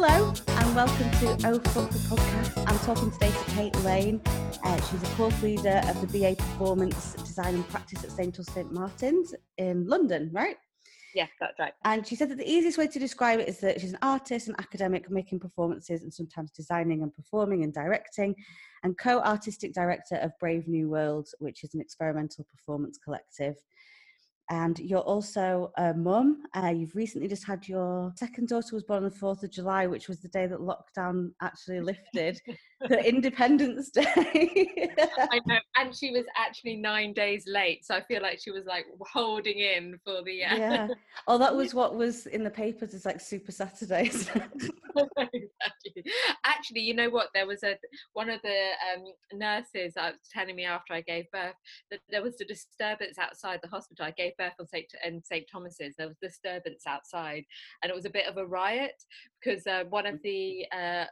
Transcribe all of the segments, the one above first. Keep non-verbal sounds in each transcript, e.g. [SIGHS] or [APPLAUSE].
Hello and welcome to Oh Fuck the Podcast. I'm talking today to Kate Lane. Uh, she's a course leader of the BA Performance Design and Practice at St. St. Martin's in London, right? Yeah, that's right. And she said that the easiest way to describe it is that she's an artist and academic making performances and sometimes designing and performing and directing, and co artistic director of Brave New World, which is an experimental performance collective and you're also a mum. Uh, you've recently just had your second daughter was born on the 4th of July, which was the day that lockdown actually [LAUGHS] lifted, the Independence Day. I know, and she was actually nine days late, so I feel like she was like holding in for the. Uh... Yeah. Oh, that [LAUGHS] was what was in the papers It's like Super Saturdays. [LAUGHS] Actually, you know what? There was a one of the um, nurses was telling me after I gave birth that there was a disturbance outside the hospital. I gave birth on St. and St. Thomas's. There was disturbance outside, and it was a bit of a riot because uh, one of the uh,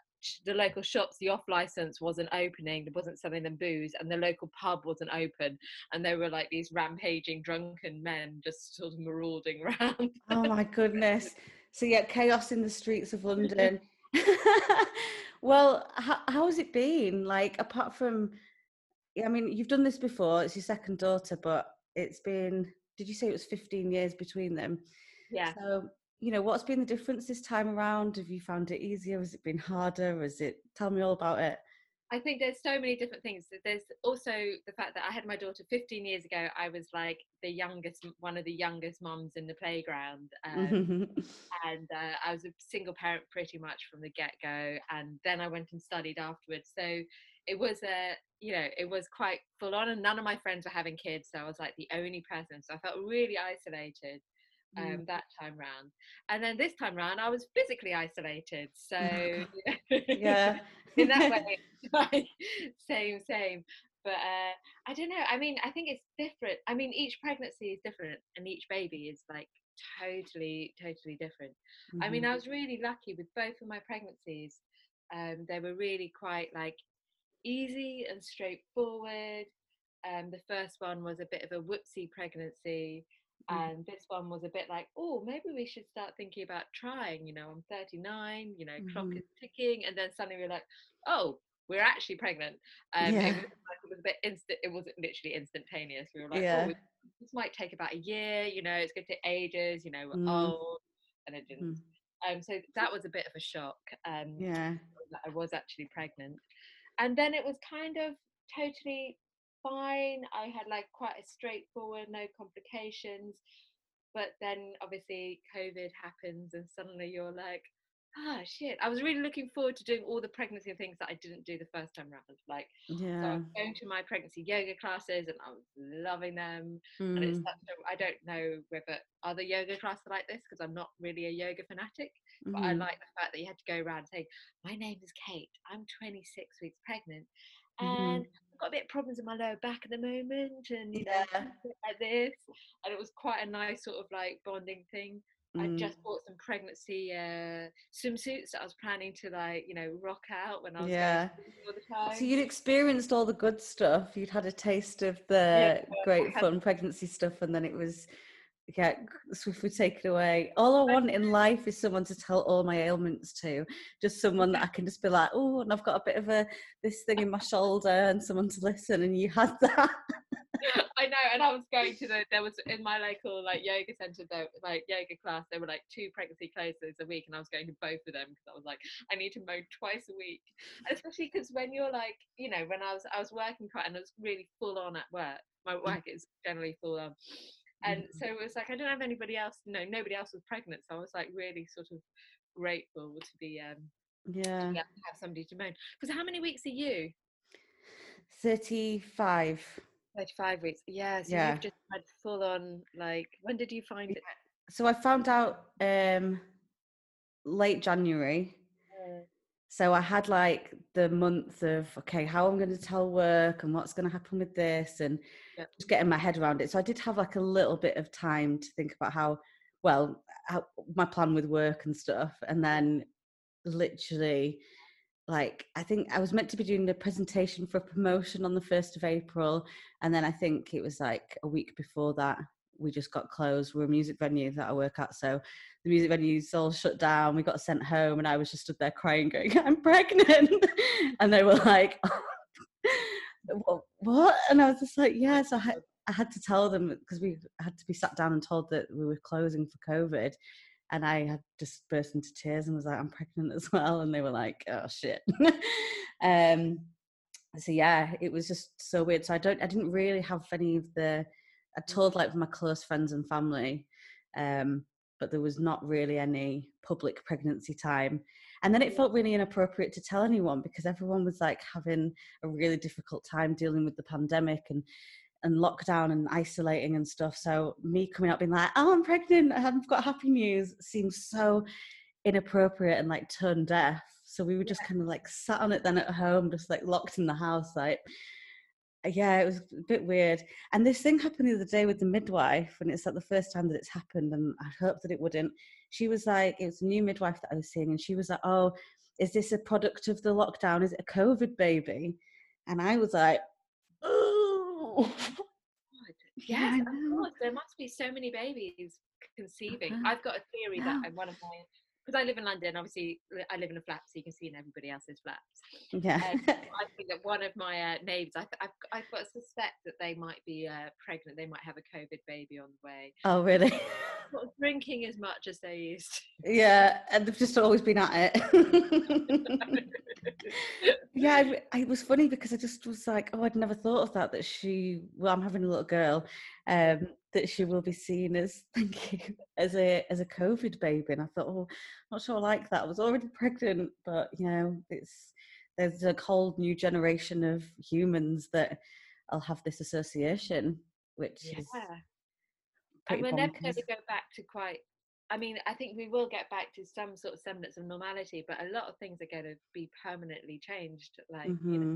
the local shops, the off license wasn't opening. There wasn't selling them booze, and the local pub wasn't open. And there were like these rampaging drunken men just sort of marauding [LAUGHS] around. oh my goodness! So yeah, chaos in the streets of London. [LAUGHS] well, how, how has it been? Like, apart from, I mean, you've done this before. It's your second daughter, but it's been. Did you say it was 15 years between them? Yeah. So, you know, what's been the difference this time around? Have you found it easier? Has it been harder? Has it? Tell me all about it. I think there's so many different things. There's also the fact that I had my daughter 15 years ago. I was like the youngest, one of the youngest moms in the playground, um, [LAUGHS] and uh, I was a single parent pretty much from the get go. And then I went and studied afterwards. So it was a, you know, it was quite full on, and none of my friends were having kids, so I was like the only person. So I felt really isolated. Mm. um, that time round. And then this time round, I was physically isolated. So [LAUGHS] yeah, [LAUGHS] in that way, [LAUGHS] like, same, same. But uh, I don't know. I mean, I think it's different. I mean, each pregnancy is different, and each baby is like totally, totally different. Mm-hmm. I mean, I mm-hmm. was really lucky with both of my pregnancies. Um, they were really quite like easy and straightforward. Um, the first one was a bit of a whoopsie pregnancy Mm. And this one was a bit like oh maybe we should start thinking about trying you know i'm 39 you know mm-hmm. clock is ticking and then suddenly we're like oh we're actually pregnant um yeah. it, was like, it was a bit instant it wasn't literally instantaneous we were like oh, yeah. oh this might take about a year you know it's going to take ages you know we're mm. old and it didn't mm. um so that was a bit of a shock um yeah i was actually pregnant and then it was kind of totally fine. I had like quite a straightforward, no complications. But then obviously COVID happens and suddenly you're like, ah, shit. I was really looking forward to doing all the pregnancy things that I didn't do the first time around. Like, yeah. so I was going to my pregnancy yoga classes and I was loving them. Mm. And it's mm. such a, I don't know whether other yoga classes are like this because I'm not really a yoga fanatic, mm. but I mm-hmm. like the fact that you had to go around saying, my name is Kate. I'm 26 weeks pregnant and mm-hmm. I've got a bit of problems with my lower back at the moment, and you know, like this, and it was quite a nice sort of like bonding thing. Mm. I just bought some pregnancy uh, swimsuits that I was planning to like, you know, rock out when I was yeah. So you'd experienced all the good stuff. You'd had a taste of the yeah, great fun pregnancy stuff, and then it was yeah, swiftly it away. All I want in life is someone to tell all my ailments to. Just someone that I can just be like, oh, and I've got a bit of a this thing in my shoulder, and someone to listen. And you had that. I know, and I was going to the there was in my local like yoga center there like yoga class there were like two pregnancy classes a week, and I was going to both of them because I was like I need to mow twice a week, and especially because when you're like you know when I was I was working quite and I was really full on at work. My mm. work is generally full on and mm-hmm. so it was like I didn't have anybody else. No, nobody else was pregnant, so I was like really sort of grateful to be um yeah to have somebody to moan. Because how many weeks are you? Thirty-five. 35 weeks yeah so yeah. you've just had full on like when did you find it so i found out um late january so I had like the month of okay, how I'm going to tell work and what's going to happen with this, and yep. just getting my head around it. So I did have like a little bit of time to think about how well how, my plan with work and stuff, and then literally like I think I was meant to be doing the presentation for a promotion on the first of April, and then I think it was like a week before that we just got closed. We're a music venue that I work at, so the music venues all shut down. We got sent home, and I was just stood there crying, going, [LAUGHS] "I'm pregnant," [LAUGHS] and they were like, [LAUGHS] "What?" And I was just like, "Yeah." So I, I had to tell them because we had to be sat down and told that we were closing for COVID. And I had just burst into tears and was like, I'm pregnant as well. And they were like, oh shit. um, so yeah, it was just so weird. So I don't, I didn't really have any of the, I told like my close friends and family, um, but there was not really any public pregnancy time. And then it felt really inappropriate to tell anyone because everyone was like having a really difficult time dealing with the pandemic and and lockdown and isolating and stuff. So me coming out being like, "Oh, I'm pregnant. I've got happy news," seems so inappropriate and like tone deaf. So we were just kind of like sat on it then at home, just like locked in the house, like. Yeah, it was a bit weird. And this thing happened the other day with the midwife, and it's like the first time that it's happened, and I hoped that it wouldn't. She was like, it was a new midwife that I was seeing, and she was like, "Oh, is this a product of the lockdown? Is it a COVID baby?" And I was like, [GASPS] [LAUGHS] yes, of course. There must be so many babies conceiving. Uh-huh. I've got a theory yeah. that one of my because I live in London, obviously I live in a flat, so you can see in everybody else's flats. Yeah. Um, [LAUGHS] I think that one of my uh, neighbours, I have I've got a suspect that they might be uh, pregnant. They might have a COVID baby on the way. Oh, really? Not drinking as much as they used. To. Yeah, and they've just always been at it. [LAUGHS] yeah, I, it was funny because I just was like, oh, I'd never thought of that. That she, well, I'm having a little girl, um, that she will be seen as, [LAUGHS] thank you, as a as a COVID baby. And I thought, oh, not sure I like that. I was already [LAUGHS] pregnant, but you know, it's there's a whole new generation of humans that I'll have this association, which yeah. is. And we're never going to go back to quite I mean, I think we will get back to some sort of semblance of normality, but a lot of things are going to be permanently changed. Like, mm-hmm. you know, mm-hmm.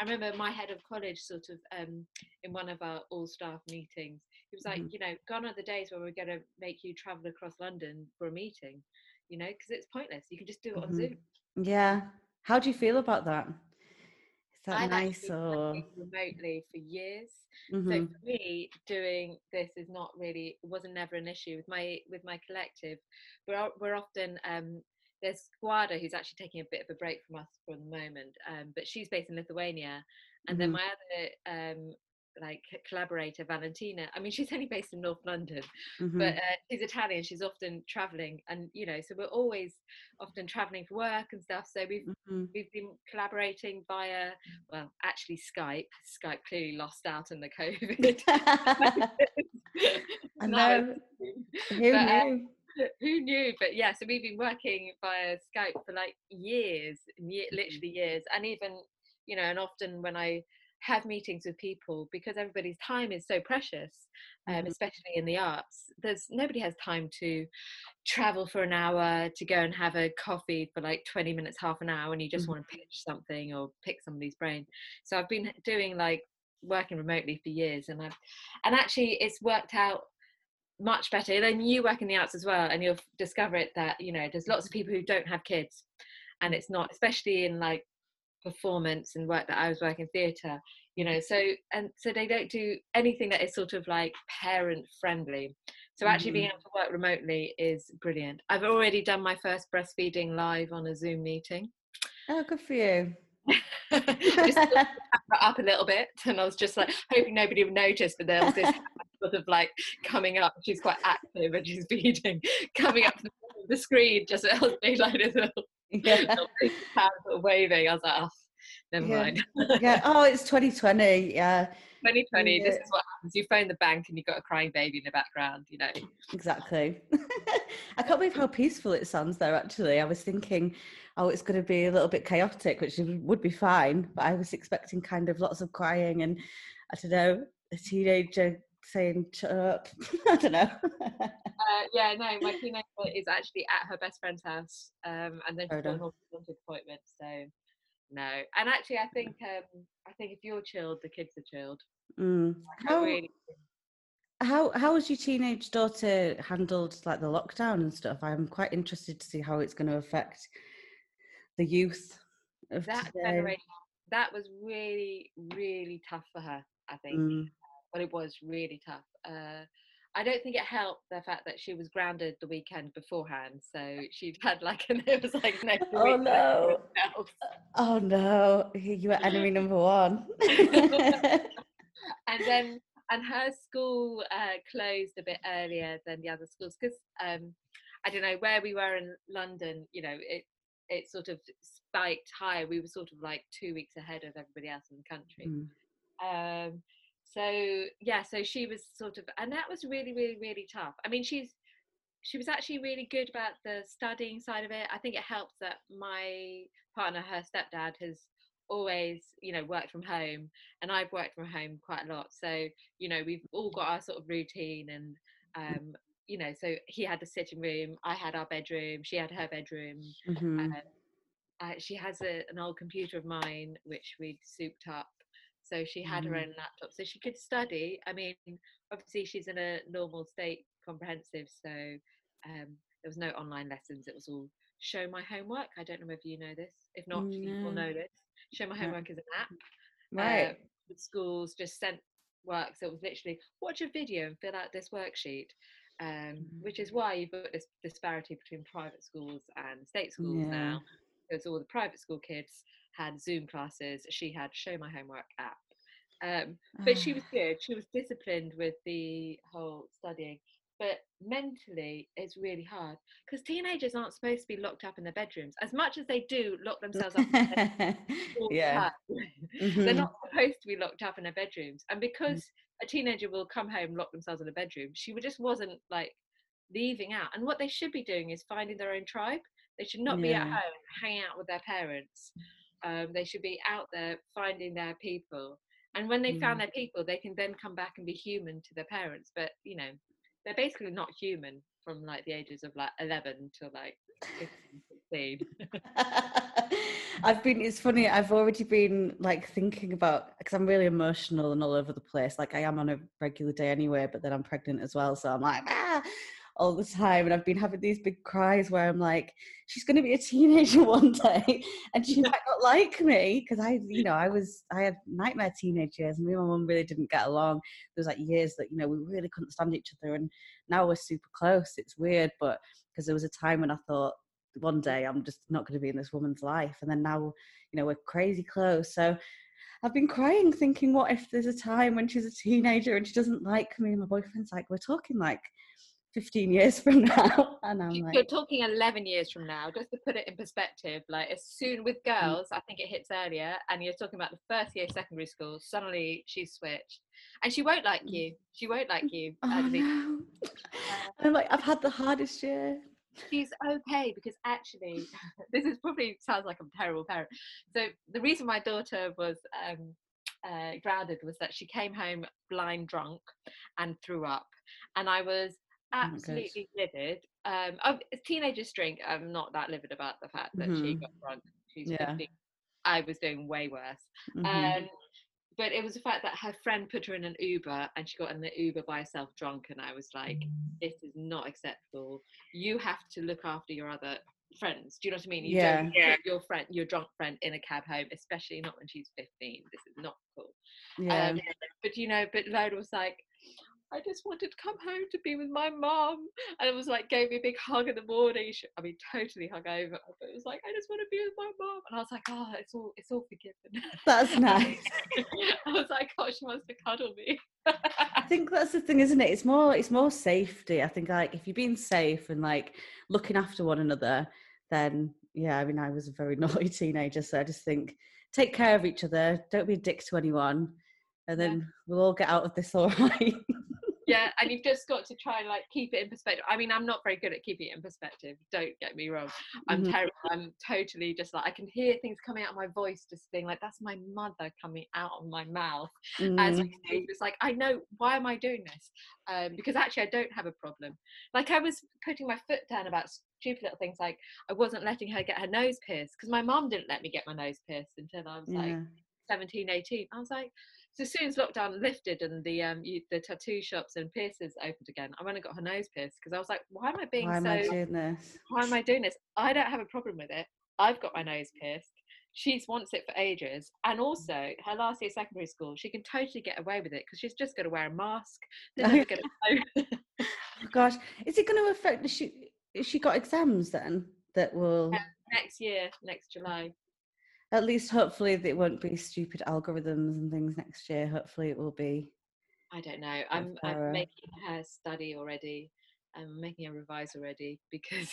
I remember my head of college sort of um, in one of our all staff meetings, he was like, mm-hmm. you know, gone are the days where we're going to make you travel across London for a meeting, you know, because it's pointless. You can just do it mm-hmm. on Zoom. Yeah. How do you feel about that? Is that I've nice or remotely for years? Mm-hmm. So for me, doing this is not really wasn't never an issue with my with my collective. We're we're often um, there's Guada who's actually taking a bit of a break from us for the moment, um, but she's based in Lithuania, and mm-hmm. then my other um, like collaborator Valentina. I mean, she's only based in North London, mm-hmm. but uh, she's Italian. She's often traveling, and you know, so we're always often traveling for work and stuff. So we've mm-hmm. we've been collaborating via, well, actually Skype. Skype clearly lost out in the COVID. [LAUGHS] [LAUGHS] I know. Who uh, knew? [LAUGHS] Who knew? But yeah, so we've been working via Skype for like years, literally years, and even you know, and often when I have meetings with people because everybody's time is so precious um, mm-hmm. especially in the arts there's nobody has time to travel for an hour to go and have a coffee for like 20 minutes half an hour and you just mm-hmm. want to pitch something or pick somebody's brain so i've been doing like working remotely for years and i've and actually it's worked out much better then you work in the arts as well and you'll discover it that you know there's lots of people who don't have kids and it's not especially in like performance and work that I was working theatre, you know, so and so they don't do anything that is sort of like parent friendly. So actually mm-hmm. being able to work remotely is brilliant. I've already done my first breastfeeding live on a Zoom meeting. Oh, good for you. [LAUGHS] just up a little bit, and I was just like hoping nobody would notice, but there was this [LAUGHS] sort of like coming up. She's quite active and she's feeding, [LAUGHS] coming up to the, the screen just as being like this little yeah. waving. I was like, oh, never yeah. mind. yeah. [LAUGHS] Oh, it's 2020. Yeah. 2020. Yeah. This is what happens. You phone the bank and you've got a crying baby in the background. You know. Exactly. [LAUGHS] I can't believe how peaceful it sounds there. Actually, I was thinking, oh, it's going to be a little bit chaotic, which would be fine. But I was expecting kind of lots of crying and I don't know, a teenager saying shut up. [LAUGHS] I don't know. uh, yeah, no, my teenager is actually at her best friend's house, um, and then she's got an appointment. So no, and actually, I think um, I think if you're chilled, the kids are chilled. Mm. How, really... how how has your teenage daughter handled like the lockdown and stuff? I'm quite interested to see how it's going to affect the youth of that today. generation. That was really really tough for her. I think. Mm but it was really tough. Uh, I don't think it helped the fact that she was grounded the weekend beforehand, so [LAUGHS] she'd had like an [LAUGHS] it was like no. [LAUGHS] Oh no! Oh no! You were enemy number one. and then and her school uh, closed a bit earlier than the other schools because um, I don't know where we were in London. You know, it it sort of spiked higher. We were sort of like two weeks ahead of everybody else in the country. Mm. Um, so yeah so she was sort of and that was really really really tough. I mean she's she was actually really good about the studying side of it. I think it helps that my partner her stepdad has always you know worked from home and i've worked from home quite a lot. So you know we've all got our sort of routine and um you know so he had the sitting room i had our bedroom she had her bedroom. Mm-hmm. um, uh, she has a, an old computer of mine which we'd souped up so she had mm. her own laptop so she could study. I mean obviously she's in a normal state comprehensive so um, there was no online lessons. It was all show my homework. I don't know if you know this. If not no. you will know this. Show my homework is an app right. uh, schools just sent work. So it was literally watch a video and fill out this worksheet um, mm. which is why you've got this disparity between private schools and state schools yeah. now because all the private school kids had Zoom classes. She had Show My Homework app. Um, but she was ah. good. She was disciplined with the whole studying. But mentally, it's really hard because teenagers aren't supposed to be locked up in their bedrooms as much as they do lock themselves up. [LAUGHS] yeah, mm-hmm. [LAUGHS] they're not supposed to be locked up in their bedrooms. And mm. because mm-hmm. a teenager will come home, lock themselves in a bedroom, she just wasn't like leaving out. And what they should be doing is finding their own tribe. They should not yeah. be at home hanging out with their parents. Um, they should be out there finding their people. And when they mm. found their people, they can then come back and be human to their parents. But you know, they're basically not human from like the ages of like 11 to like 15, 16. [LAUGHS] I've been, it's funny, I've already been like thinking about, because I'm really emotional and all over the place. Like I am on a regular day anyway, but then I'm pregnant as well. So I'm like, ah, all the time. And I've been having these big cries where I'm like, she's going to be a teenager [LAUGHS] one day and she might not like me because I, you know, I was, I had nightmare teenage years and me and my mum really didn't get along. There was like years that, you know, we really couldn't stand each other. And now we're super close. It's weird, but because there was a time when I thought, one day I'm just not going to be in this woman's life. And then now, you know, we're crazy close. So I've been crying thinking, what if there's a time when she's a teenager and she doesn't like me? And my boyfriend's like, we're talking like 15 years [LAUGHS] from now and I'm you're like, talking 11 years from now just to put it in perspective like as soon with mm. girls i think it hits earlier and you're talking about the first year secondary school suddenly she's switched. And she won't like mm. you. She won't like you oh, no. i'm like i've had the hardest year. She's okay because actually [LAUGHS] this is probably sounds like a terrible parent. So the reason my daughter was um, uh, grounded was that she came home blind drunk and threw up. And i was absolutely oh livid. Um, teenagers drink. I'm not that livid about the fact that mm-hmm. she got drunk. She's yeah. 15. I was doing way worse. Mm-hmm. Um, but it was the fact that her friend put her in an Uber and she got in the Uber by herself drunk, and I was like, "This is not acceptable. You have to look after your other friends. Do you know what I mean? You yeah. don't put your friend, your drunk friend, in a cab home, especially not when she's 15. This is not cool. Yeah. Um, but you know, but Lola was like, I just wanted to come home to be with my mom. And it was like, gave me a big hug in the morning. She, I mean, totally hung over, but it was like, I just want to be with my mom. And I was like, oh, it's all, it's all forgiven. [LAUGHS] That's [LAUGHS] nice. [LAUGHS] I was like, oh, she wants to cuddle me. I think that's the thing, isn't it? It's more, it's more safety. I think like if you're being safe and like looking after one another, then yeah, I mean, I was a very naughty teenager, so I just think take care of each other. Don't be a dick to anyone and then yeah. we'll all get out of this all [LAUGHS] right yeah and you've just got to try and like keep it in perspective i mean i'm not very good at keeping it in perspective don't get me wrong i'm mm-hmm. terrible i'm totally just like i can hear things coming out of my voice just being like that's my mother coming out of my mouth mm-hmm. as we it's like i know why am i doing this um, because actually i don't have a problem like i was putting my foot down about stupid little things like i wasn't letting her get her nose pierced because my mom didn't let me get my nose pierced until i was yeah. like 17 18 i was like so as soon as lockdown lifted and the um you, the tattoo shops and piercers opened again, I went and got her nose pierced because I was like, why am I being why so? Am I doing this? Why am I doing this? I don't have a problem with it. I've got my nose pierced. she's wants it for ages. And also, her last year secondary school, she can totally get away with it because she's just going to wear a mask. [LAUGHS] They're never going to oh, Gosh, is it going to affect? She, she got exams then that will. Yeah, next year, next July. At least, hopefully, it won't be stupid algorithms and things next year. Hopefully, it will be. I don't know. I'm, I'm making her study already. I'm making a revise already because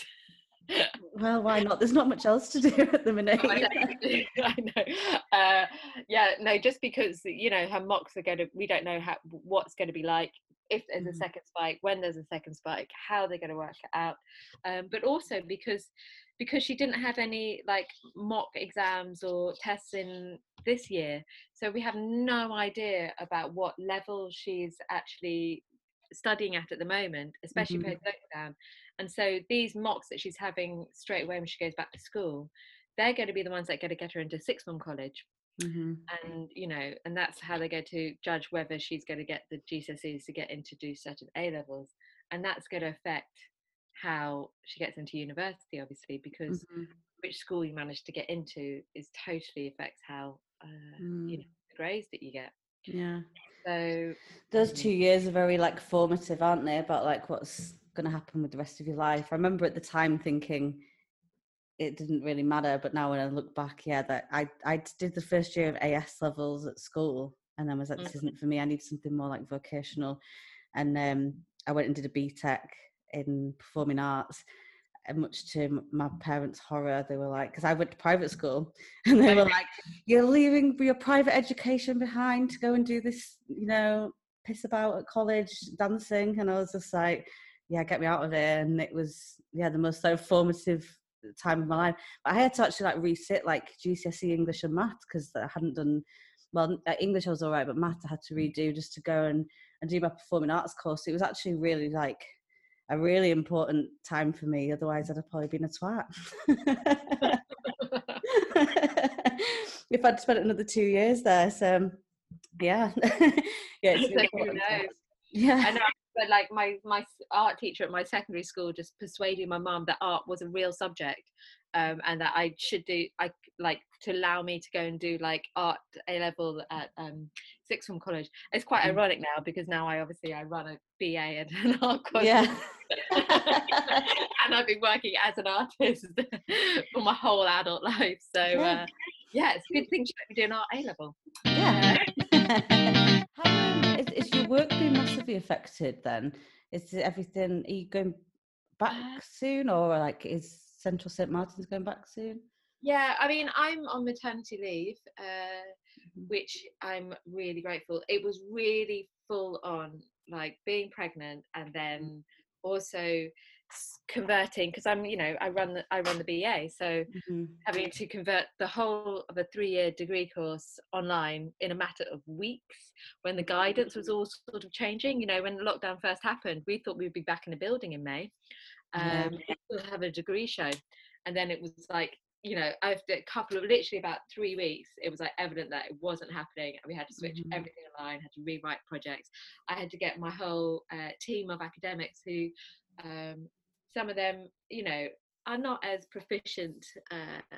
well, why not? There's not much else to do [LAUGHS] at the [LAUGHS] minute. I know. [LAUGHS] I know. Uh, yeah, no, just because you know her mocks are going to. We don't know how what's going to be like if there's a mm. second spike, when there's a second spike, how they're going to work it out. Um, but also because because she didn't have any like mock exams or tests in this year, so we have no idea about what level she's actually studying at at the moment, especially mm-hmm. post lockdown. And so these mocks that she's having straight away when she goes back to school, they're going to be the ones that are going to get her into sixth form college. Mm-hmm. And you know, and that's how they're going to judge whether she's going to get the GCSEs to get into do certain A levels, and that's going to affect how she gets into university, obviously, because mm-hmm. which school you manage to get into is totally affects how uh, mm. you know the grades that you get. Yeah. So those two years are very like formative, aren't they? About like what's going to happen with the rest of your life. I remember at the time thinking it didn't really matter, but now when I look back, yeah, that I I did the first year of AS levels at school, and then was like, this mm. isn't for me. I need something more like vocational, and um, I went and did a BTEC in performing arts. And much to my parents' horror, they were like, because I went to private school, [LAUGHS] and they were like, "You're leaving your private education behind to go and do this, you know, piss about at college dancing." And I was just like, yeah, get me out of here. And it was, yeah, the most so formative time of my life. But I had to actually like resit like GCSE English and math because I hadn't done, well, uh, English I was all right, but math I had to redo just to go and, and do my performing arts course. It was actually really like a really important time for me. Otherwise, I'd have probably been a twat. [LAUGHS] if I'd spent another two years there. So, yeah. [LAUGHS] yeah, it's [LAUGHS] yeah. I know but like my my art teacher at my secondary school just persuading my mum that art was a real subject um, and that I should do I like to allow me to go and do like art A level at um, sixth form college. It's quite mm. ironic now because now I obviously I run a BA and [LAUGHS] an art course. Yeah. [LAUGHS] and I've been working as an artist [LAUGHS] for my whole adult life. So uh, yeah, it's a good thing to be doing art A level. Yeah. How um, is, is your work being massively affected then? Is everything, are you going back uh, soon or like is Central St. Martin's going back soon? Yeah, I mean, I'm on maternity leave, uh, mm-hmm. which I'm really grateful. It was really full on, like being pregnant and then mm. also converting because i'm you know i run the, i run the ba so mm-hmm. having to convert the whole of a three year degree course online in a matter of weeks when the guidance was all sort of changing you know when the lockdown first happened we thought we'd be back in the building in may um yeah. we'll have a degree show and then it was like you know after a couple of literally about three weeks it was like evident that it wasn't happening and we had to switch mm-hmm. everything online had to rewrite projects i had to get my whole uh, team of academics who um, some of them, you know, are not as proficient uh,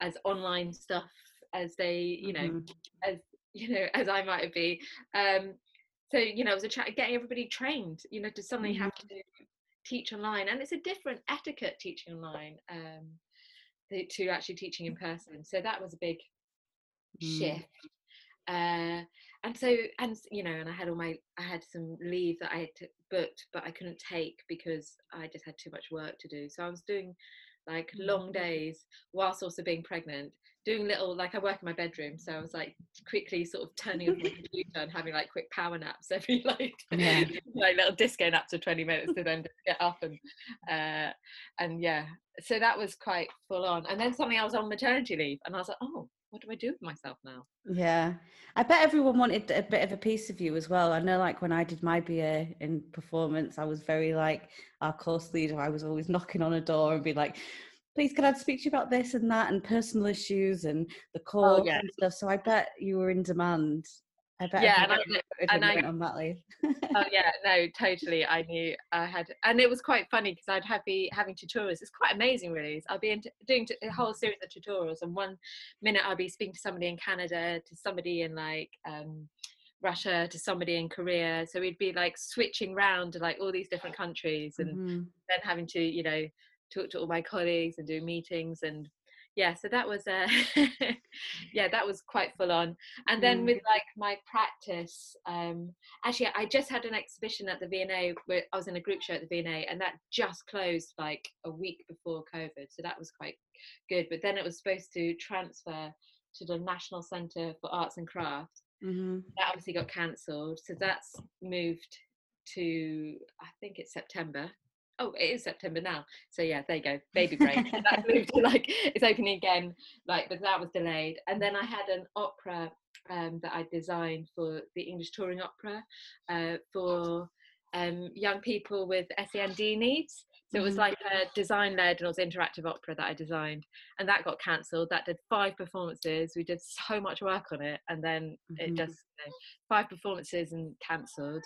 as online stuff as they, you know, mm-hmm. as you know, [LAUGHS] as I might be. Um, so you know, it was a chat getting everybody trained, you know, to suddenly mm-hmm. have to teach online, and it's a different etiquette teaching online um, to actually teaching in person. So that was a big mm. shift. Uh, and so and you know and i had all my i had some leave that i had booked but i couldn't take because i just had too much work to do so i was doing like mm. long days whilst also being pregnant doing little like i work in my bedroom so i was like quickly sort of turning off my [LAUGHS] computer and having like quick power naps every [LAUGHS] like yeah. like little disco naps of 20 minutes to then get up and uh and yeah so that was quite full on and then suddenly i was on maternity leave and i was like oh what do I do with myself now? Yeah. I bet everyone wanted a bit of a piece of you as well. I know like when I did my BA in performance, I was very like our course leader. I was always knocking on a door and be like, please can I speak to you about this and that and personal issues and the course oh, yeah. and stuff. So I bet you were in demand. I bet. Yeah, and I, and I on that leave. oh [LAUGHS] yeah, no, totally. I knew I had, and it was quite funny because I'd have be having tutorials. It's quite amazing, really. I'll be into, doing a whole series of tutorials, and one minute I'll be speaking to somebody in Canada, to somebody in like um, Russia, to somebody in Korea. So we'd be like switching round to like all these different countries, and Mhm. then having to, you know, talk to all my colleagues and do meetings and yeah so that was uh [LAUGHS] yeah that was quite full on and then Mm. with like my practice um actually i just had an exhibition at the V&A where i was in a group show at the V&A and that just closed like a week before covid so that was quite good but then it was supposed to transfer to the national centre for arts and crafts Mhm. that obviously got cancelled so that's moved to i think it's september oh it is september now. So yeah there you go baby [LAUGHS] break. So that's moved to like it's opening again like but that was delayed. And then i had an opera um, that i designed for the english touring opera uh, for um, young people with SEND needs. So it was Mhm. like a design led and it was interactive opera that i designed and that got cancelled. That did five performances. We did so much work on it and then Mhm. it just you know, five performances and cancelled.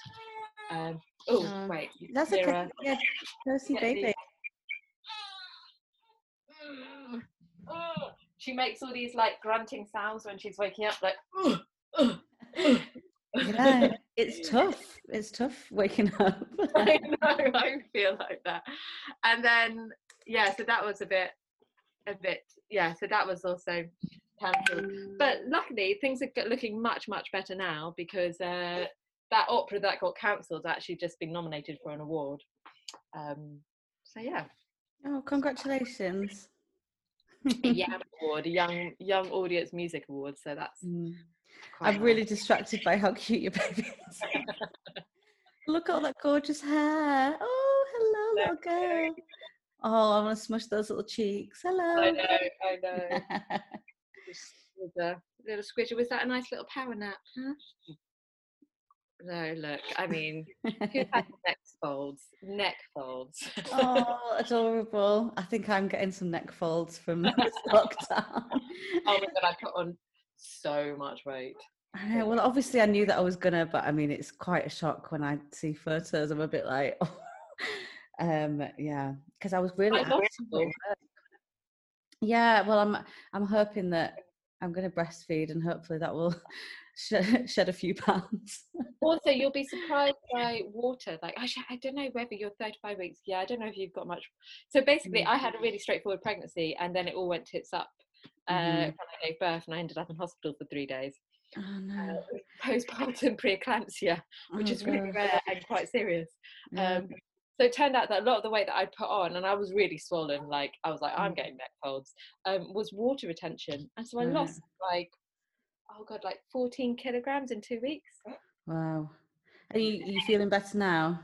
Um, oh Oh, wait That's Mira. okay. Yeah, Percy baby. [SIGHS] she makes all these like grunting sounds when she's waking up like [SIGHS] Yeah, [LAUGHS] it's tough. It's tough waking up. [LAUGHS] I know, I feel like that. And then yeah, so that was a bit a bit yeah, so that was also cancelled. But luckily things are looking much, much better now because uh that opera that got cancelled actually just been nominated for an award. Um so yeah. oh, congratulations. A YAM [LAUGHS] award, a young young audience music award. So that's Mm. I'm nice. really distracted by how cute your baby is. [LAUGHS] Look at all that gorgeous hair. Oh, hello, little girl. Oh, I want to smush those little cheeks. Hello. I know, I know. [LAUGHS] With a little squidger. Was that a nice little power nap? Huh? No, look. I mean, who has [LAUGHS] neck folds? Neck folds. oh, adorable. I think I'm getting some neck folds from [LAUGHS] [LAUGHS] this lockdown. oh my god, I put on so much weight. I know, well, obviously, I knew that I was gonna, but I mean, it's quite a shock when I see photos. I'm a bit like, oh. um, yeah, because I was really I active lost at weight. work. Yeah, well, I'm I'm hoping that I'm going to breastfeed, and hopefully that will shed, [LAUGHS] shed a few pounds. [LAUGHS] Also, you'll be surprised by water. Like, actually, I don't know whether you're 35 weeks. Yeah, I don't know if you've got much. So basically, Mm. I had a really straightforward pregnancy, and then it all went tits up uh, Mhm. when I gave birth, and I ended up in hospital for three days. Oh Uh, no! [LAUGHS] with postpartum preeclampsia, which Oh, is really gosh. rare and quite serious. Um, so it turned out that a lot of the weight that I put on, and I was really swollen, like I was like, I'm Mm. getting neck folds, um, was water retention. And so I lost like, oh God, like 14 kilograms in two weeks. Wow. Are you, you feeling better now?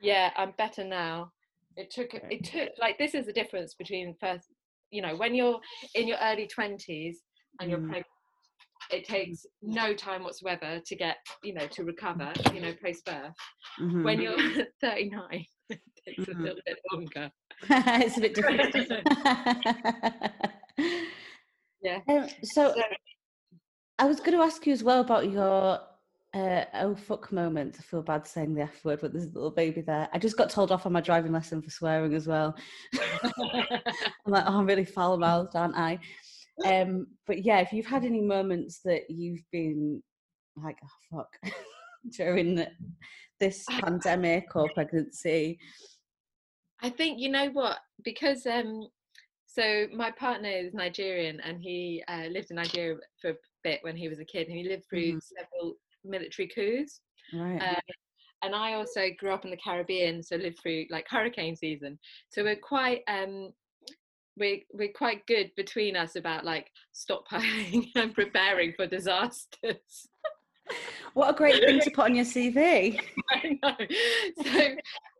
Yeah, I'm better now. It took, it took, like, this is the difference between first, you know, when you're in your early 20s and you're Mm. pregnant, it takes no time whatsoever to get, you know, to recover, you know, post birth. Mhm. when you're [LAUGHS] 39 [LAUGHS] it takes Mhm. a little bit longer [LAUGHS] it's a bit different. Yeah. Um, so So- I was going to ask you as well about your uh, oh fuck moment. I feel bad saying the F word, but there's a little baby there. I just got told off on my driving lesson for swearing as well. [LAUGHS] I'm like, oh, I'm really foul mouthed, aren't I? Um, but yeah, if you've had any moments that you've been like, oh fuck, [LAUGHS] during this pandemic or pregnancy, i think you know what because um so my partner is nigerian and he uh, lived in nigeria for a bit when he was a kid and he lived through Mhm. several military coups right? Uh, and I also grew up in the Caribbean, so lived through like hurricane season. So we're quite um we're we're quite good between us about like stockpiling [LAUGHS] and preparing for disasters. [LAUGHS] what a great thing to put on your CV. [LAUGHS] I know. So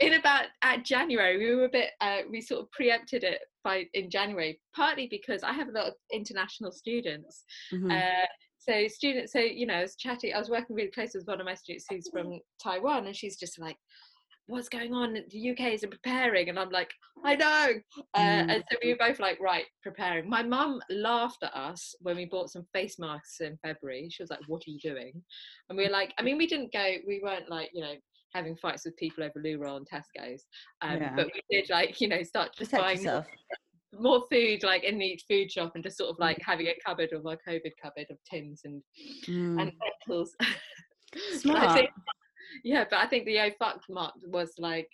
in about at January, we were a bit uh, we sort of preempted it by in January, partly because I have a lot of international students. Mhm. Uh, so students, so you know, I was chatting. I was working really close with one of my students who's from Taiwan, and she's just like, what's going on the uk isn't preparing and i'm like i know uh, mm. and so we were both like right preparing my mum laughed at us when we bought some face masks in february she was like what are you doing and we were like i mean we didn't go we weren't like you know having fights with people over loo roll and tesco's um, yeah. but we did like you know start just Protect buying yourself. more food like in each food shop and just sort of like mm. having a cupboard or my covid cupboard of tins and mm. and lentils [LAUGHS] Smart yeah, but I think the oh fuck mark was like,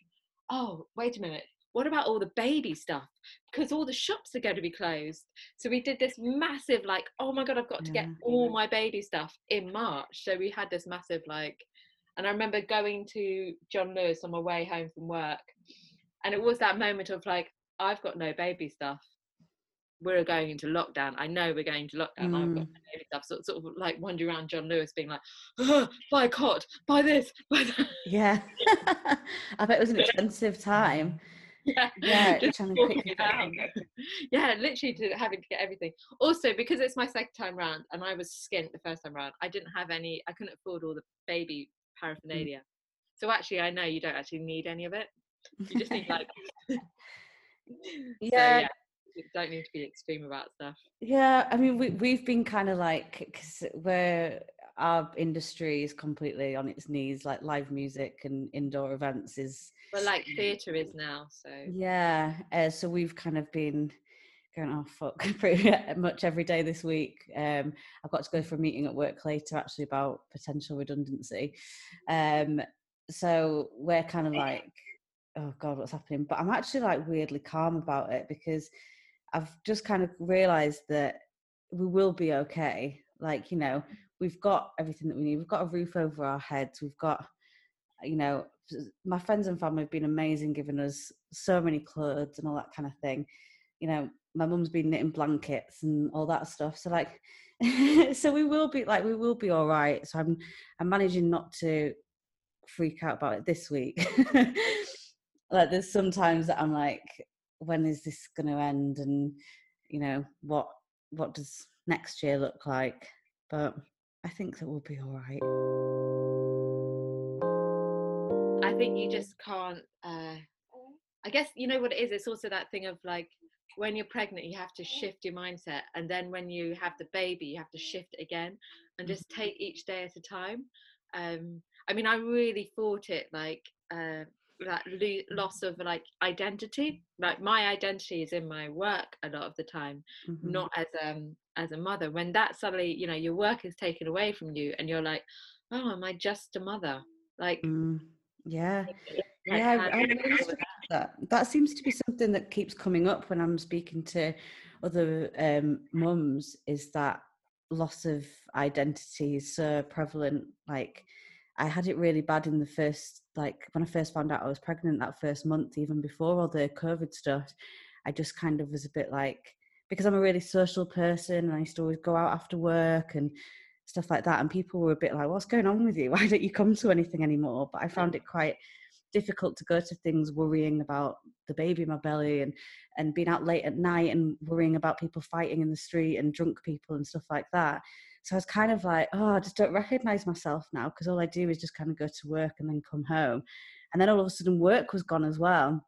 oh, wait a minute. What about all the baby stuff? Because all the shops are going to be closed. So we did this massive, like, oh my God, I've got to get all my baby stuff in March. So we had this massive, like, and I remember going to John Lewis on my way home from work. And it was that moment of like, I've got no baby stuff we're going into lockdown. I know we're going to lockdown. Mm. I've got mm. stuff, sort, sort of like wandering around John Lewis, being like, oh, "Buy a cot, buy this, [LAUGHS] buy that." Yeah, [LAUGHS] I bet it was an expensive time. [LAUGHS] Yeah, yeah, yeah, literally to having to get everything. Also, because it's my second time round, and I was skint the first time round, I didn't have any. I couldn't afford all the baby mm. paraphernalia. Mm. So actually, I know you don't actually need any of it. You just need like. yeah. So, yeah don't need to be extreme about stuff. Yeah, I mean, we we've been kind of like because we're our industry is completely on its knees, like live music and indoor events is. Well, like theatre is now, so. Yeah, uh, so we've kind of been going oh fuck [LAUGHS] pretty much every day this week. Um, I've got to go for a meeting at work later actually about potential redundancy. Um, so we're kind of [LAUGHS] like oh god what's happening but i'm actually like weirdly calm about it because I've just kind of realized that we will be okay. Like, you know, mm. we've got everything that we need. We've got a roof over our heads. We've got, uh, you know, my friends and family have been amazing, giving us so many clothes and all that kind of thing. You know, my mum's been knitting blankets and all that stuff. So like, [LAUGHS] so we will be like, we will be all right. So I'm, I'm managing not to freak out about it this week. [LAUGHS] like there's sometimes that I'm like, when is this going to end and you know what what does next year look like? But i think that we'll be all right. I think you just can't uh i guess you know what it is? It's also that thing of like when you're pregnant you have to shift your mindset and then when you have the baby you have to shift again and just mm-hmm. take each day at a time. Um i mean i really fought it like uh that lo- loss of like identity. Like my identity is in my work a lot of the time mm-hmm. not as um as a mother. When that suddenly you know your work is taken away from you and you're like oh am i just a mother? Like mm, yeah. Yeah I, I that. that seems to be something that keeps coming up when i'm speaking to other um mums is that loss of identity is so prevalent. Like I had it really bad in the first, like when I first found out I was pregnant that first month, even before all the COVID stuff. I just kind of was a bit like, because I'm a really social person and I used to always go out after work and stuff like that. And people were a bit like, what's going on with you? [LAUGHS] Why don't you come to anything anymore? But I found it quite difficult to go to things worrying about the baby in my belly and and being out late at night and worrying about people fighting in the street and drunk people and stuff like that so I was kind of like, oh, I just don't recognize myself now because all I do is just kind of go to work and then come home. And then all of a sudden, work was gone as well.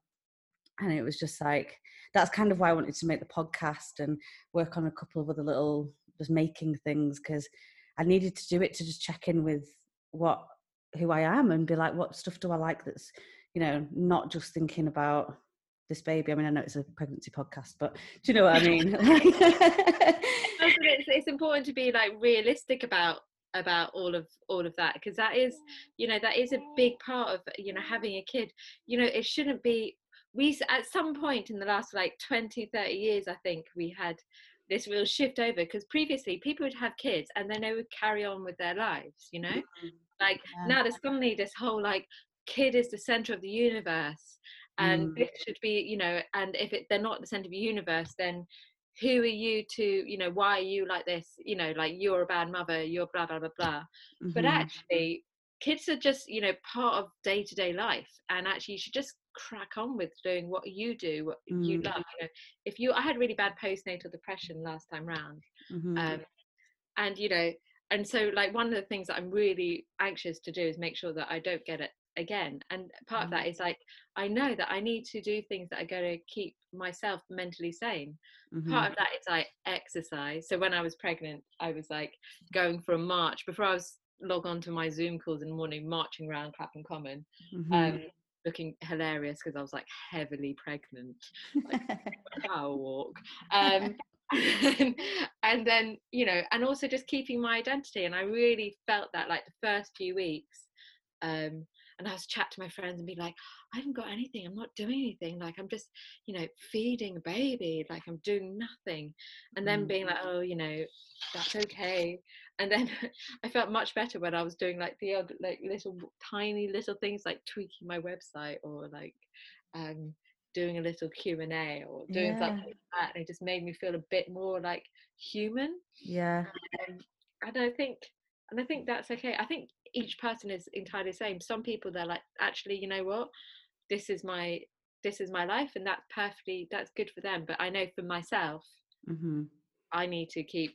And it was just like, that's kind of why I wanted to make the podcast and work on a couple of other little just making things because I needed to do it to just check in with what who I am and be like, what stuff do I like that's, you know, not just thinking about this baby. I mean, I know it's a pregnancy podcast, but do you know what I mean? [LAUGHS] it's, it's important to be like realistic about about all of all of that because that is you know that is a big part of you know having a kid you know it shouldn't be we at some point in the last like 20 30 years i think we had this real shift over because previously people would have kids and then they would carry on with their lives you know mm-hmm. Like yeah. now there's suddenly this whole like kid is the center of the universe and mm. this should be you know and if it, they're not the center of the universe then who are you to you know why are you like this you know like you're a bad mother you're blah blah blah blah mm-hmm. but actually kids are just you know part of day-to-day life and actually you should just crack on with doing what you do what mm. you love you know if you i had really bad postnatal depression last time round mm-hmm. um, and you know and so like one of the things that i'm really anxious to do is make sure that i don't get it again and part of Mm-hmm. that is like i know that i need to do things that are going to keep myself mentally sane Mhm. part of that is like exercise so when i was pregnant i was like going for a march before i was log on to my zoom calls in the morning marching around clapham common Mhm. um looking hilarious because i was like heavily pregnant like a [LAUGHS] power walk um [LAUGHS] and, and then you know and also just keeping my identity and i really felt that like the first few weeks um and i was chat to my friends and be like i haven't got anything i'm not doing anything like i'm just you know feeding a baby like i'm doing nothing and then Mm. being like oh you know that's okay and then [LAUGHS] i felt much better when i was doing like the like little tiny little things like tweaking my website or like um doing a little q&a or doing Yeah. something like that and it just made me feel a bit more like human. Yeah. um, and i think and i think that's okay. I think each person is entirely the same. Some people they're like actually you know what? This is my this is my life and that's perfectly that's good for them. But i know for myself hmm i need to keep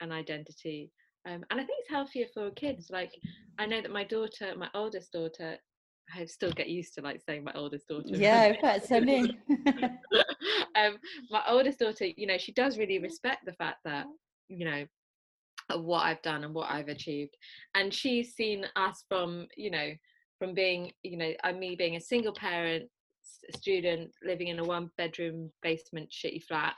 an identity. Um, and i think it's healthier for kids. Like i know that my daughter my oldest daughter i still get used to like saying my oldest daughter [LAUGHS] Yeah, that's so new. um, my oldest daughter, you know, she does really respect the fact that, you know, what I've done and what I've achieved. And she's seen us from, you know, from being, you know, uh, me being a single parent student living in a one bedroom basement shitty flat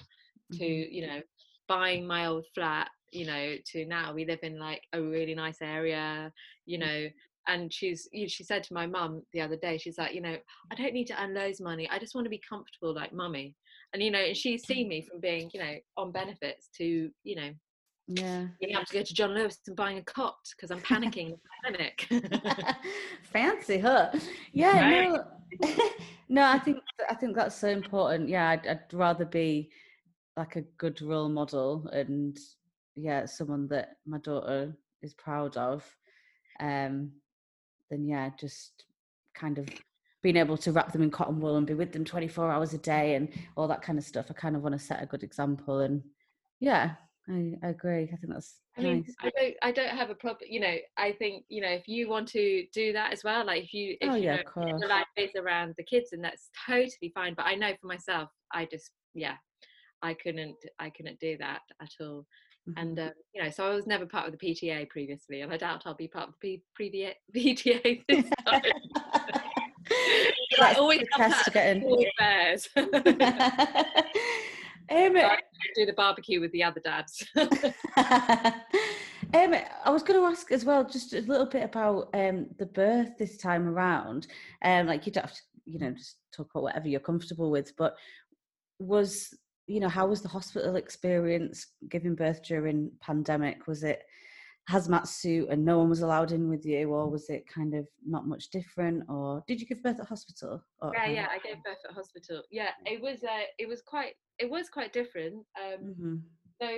to, Mhm. you know, buying my old flat, you know, to now we live in like a really nice area, you know. And she's, you- she said to my mum the other day, she's like, you know, I don't need to earn loads of money. I just want to be comfortable like mummy. And you know, and she's seen me from being, you know, on benefits to, you know, Yeah. being able to go to John Lewis and buying a cot because I'm panicking in panic. [LAUGHS] Fancy, huh? Yeah, Right. no, [LAUGHS] no. I think I think that's so important. Yeah, I'd, I'd rather be like a good role model and yeah, someone that my daughter is proud of, um, than yeah, just kind of being able to wrap them in cotton wool and be with them 24 hours a day and all that kind of stuff. I kind of want to set a good example and yeah, I, I agree. I think that's I mean, nice. I don't, I don't have a problem. You know, I think you know if you want to do that as well, like if you, if Oh you yeah, know, of course. the life is around the kids, and that's totally fine. But I know for myself, I just, yeah, I couldn't, I couldn't do that at all. Mhm. And um, you know, so I was never part of the PTA previously, and I doubt I'll be part of the P- PTA, [LAUGHS] PTA [LAUGHS] this time. I always test to get in. fairs. [LAUGHS] um, I do the barbecue with the other dads. um, I was going to ask as well, just a little bit about um, the birth this time around. Um, like you don't have to, you know, just talk about whatever you're comfortable with. But was, you know, how was the hospital experience giving birth during pandemic? Was it hazmat suit and no one was allowed in with you, or was it kind of not much different? Or did you give birth at hospital? Or yeah, yeah, I gave birth at hospital. Yeah, it was, uh, it was quite, it was quite different. Um, hmm so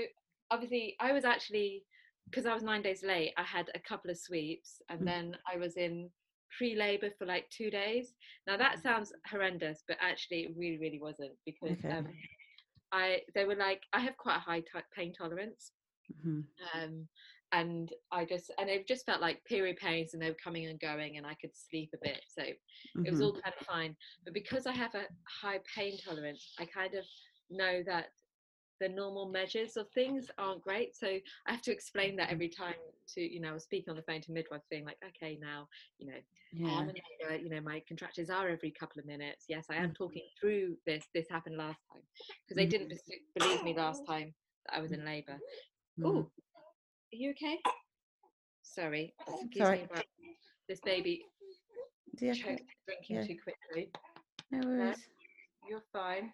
obviously i was actually because i was nine days late i had a couple of sweeps and Mm. then i was in pre-labor for like two days now that sounds horrendous but actually it really really wasn't because Okay. um, i they were like i have quite a high t- pain tolerance. Hmm um, and i just and it just felt like period pains and they were coming and going and i could sleep a bit. So it was all kind of fine. But because i have a high pain tolerance i kind of know that the normal measures of things aren't great so i have to explain that every time to you know I was speaking on the phone to midwives being like okay now you know yeah. you know my contractions are every couple of minutes yes i am Mm. talking through this this happened last time because they didn't believe me last time that i was in labor Mm. oh are you okay sorry excuse alright. me about this baby choked drinking yeah. too quickly no worries. you're fine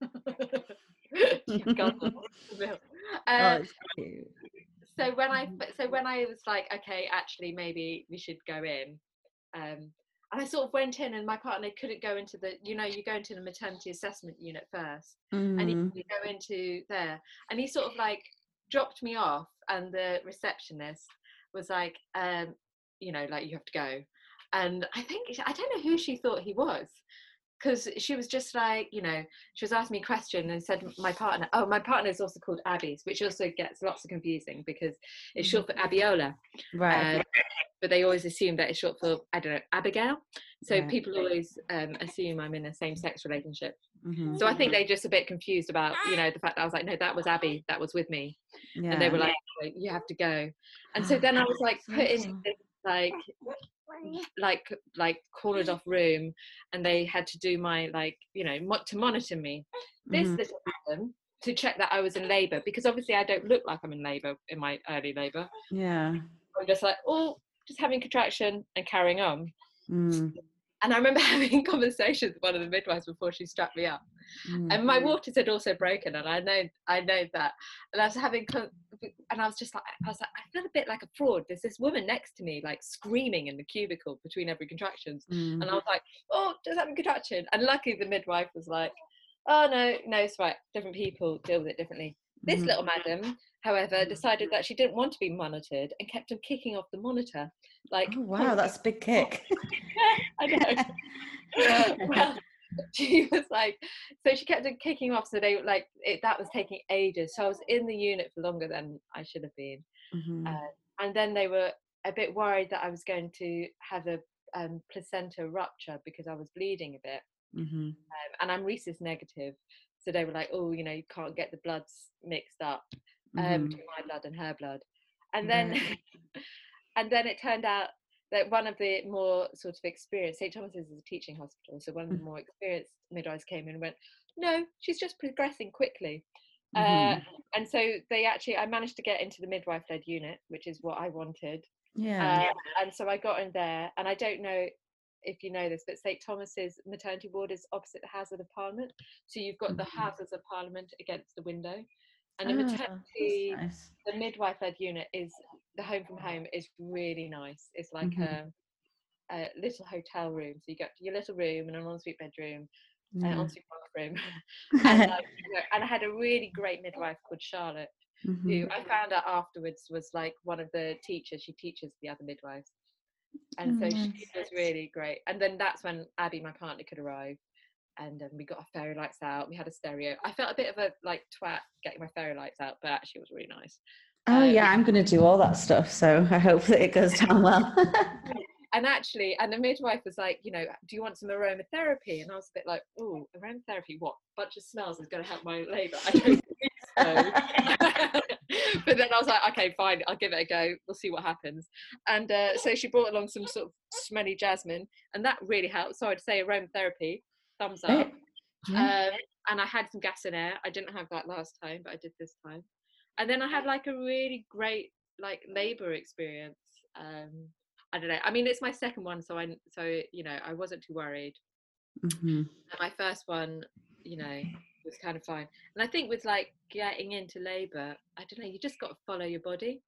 [LAUGHS] You've got the [LAUGHS] milk. [LAUGHS] Uh, so when I so when I was like, okay, actually maybe we should go in, um, and I sort of went in, and my partner couldn't go into the, you know, you go into the maternity assessment unit first, and Mm. you go into there, and he sort of like dropped me off, and the receptionist was like, um, you know, like you have to go, and I think I don't know who she thought he was. Because she was just like, you know, she was asking me a question and said, my partner, oh, my partner is also called Abby's, which also gets lots of confusing because it's short for Abiola. Right. Uh, but they always assume that it's short for I don't know Abigail. So Right. people always um, assume I'm in a same-sex relationship. Mhm. So I think they're just a bit confused about you know the fact that I was like, no, that was Abby, that was with me, and they were like, "Oh, you have to go. And so then I was like So put in this like [LAUGHS] like like cornered off room and they had to do my like you know mo- to monitor me this Mhm. little madam to check that i was in labor because obviously i don't look like i'm in labor in my early labor Yeah. i'm just like oh just having contraction and carrying on Mm. And i remember [LAUGHS] having conversations with one of the midwives before she strapped me up. Mm. and my waters had also broken and i know i know that. And i was having and i was just like i was like i feel a bit like a fraud. There's this woman next to me like screaming in the cubicle between every contractions. Mm. and i was like oh just having a contraction? And luckily the midwife was like oh no no it's right. Different people deal with it differently. This Mhm. little madam however decided that she didn't want to be monitored and kept on kicking off the monitor like Oh wow, that's a big kick. [LAUGHS] I know. [LAUGHS] [LAUGHS] well, she was like, so she kept on kicking off. So they were like, it, that was taking ages. So I was in the unit for longer than I should have been. Mhm. Uh, and then they were a bit worried that I was going to have a um, placenta rupture because I was bleeding a bit. Mhm. Um, and I'm rhesus negative. So they were like, oh, you know, you can't get the bloods mixed up um, Mhm. between my blood and her blood. And then, Right. [LAUGHS] and then it turned out that one of the more sort of experienced, St Thomas's is a teaching hospital, so one of the Mm. more experienced midwives came in and went, no, she's just progressing quickly. Uh, Mhm. and so they actually, I managed to get into the midwife-led unit, which is what I wanted. Yeah. Uh, and so I got in there, and I don't know if you know this, but St Thomas's maternity ward is opposite the Houses of Parliament. So you've got the Mhm. Houses of Parliament against the window, and the Oh, maternity, nice. the midwife-led unit is the home from home is really nice. It's like Mhm. a, a little hotel room. So you got your little room and an ensuite bedroom, an ensuite bathroom, [LAUGHS] [LAUGHS] and, like, you know, and I had a really great midwife called Charlotte who Mhm. I found out afterwards was like one of the teachers. She teaches the other midwives. And Oh, so she was really great. And then that's when Abby, my partner, could arrive. And um, we got our fairy lights out. We had a stereo. I felt a bit of a like twat getting my fairy lights out, but actually it was really nice. Oh um, yeah, I'm going to do all that stuff, so I hope that it goes down well. [LAUGHS] And actually, and the midwife was like, you know, do you want some aromatherapy? And I was a bit like, oh, aromatherapy, what? Bunch of smells is going to help my labour. I don't [LAUGHS] think so. [LAUGHS] but then I was like, okay, fine, I'll give it a go. We'll see what happens. And uh, so she brought along some sort of smelly jasmine, and that really helped. So I'd say aromatherapy, thumbs up. Yeah. Um, and I had some gas in air. I didn't have that last time, but I did this time. And then I had like a really great like labour experience. Um, I don't know. I mean, it's my second one, so I so you know I wasn't too worried. Mhm. And my first one, you know, was kind of fine. And I think with like getting into labour, I don't know. You just got to follow your body.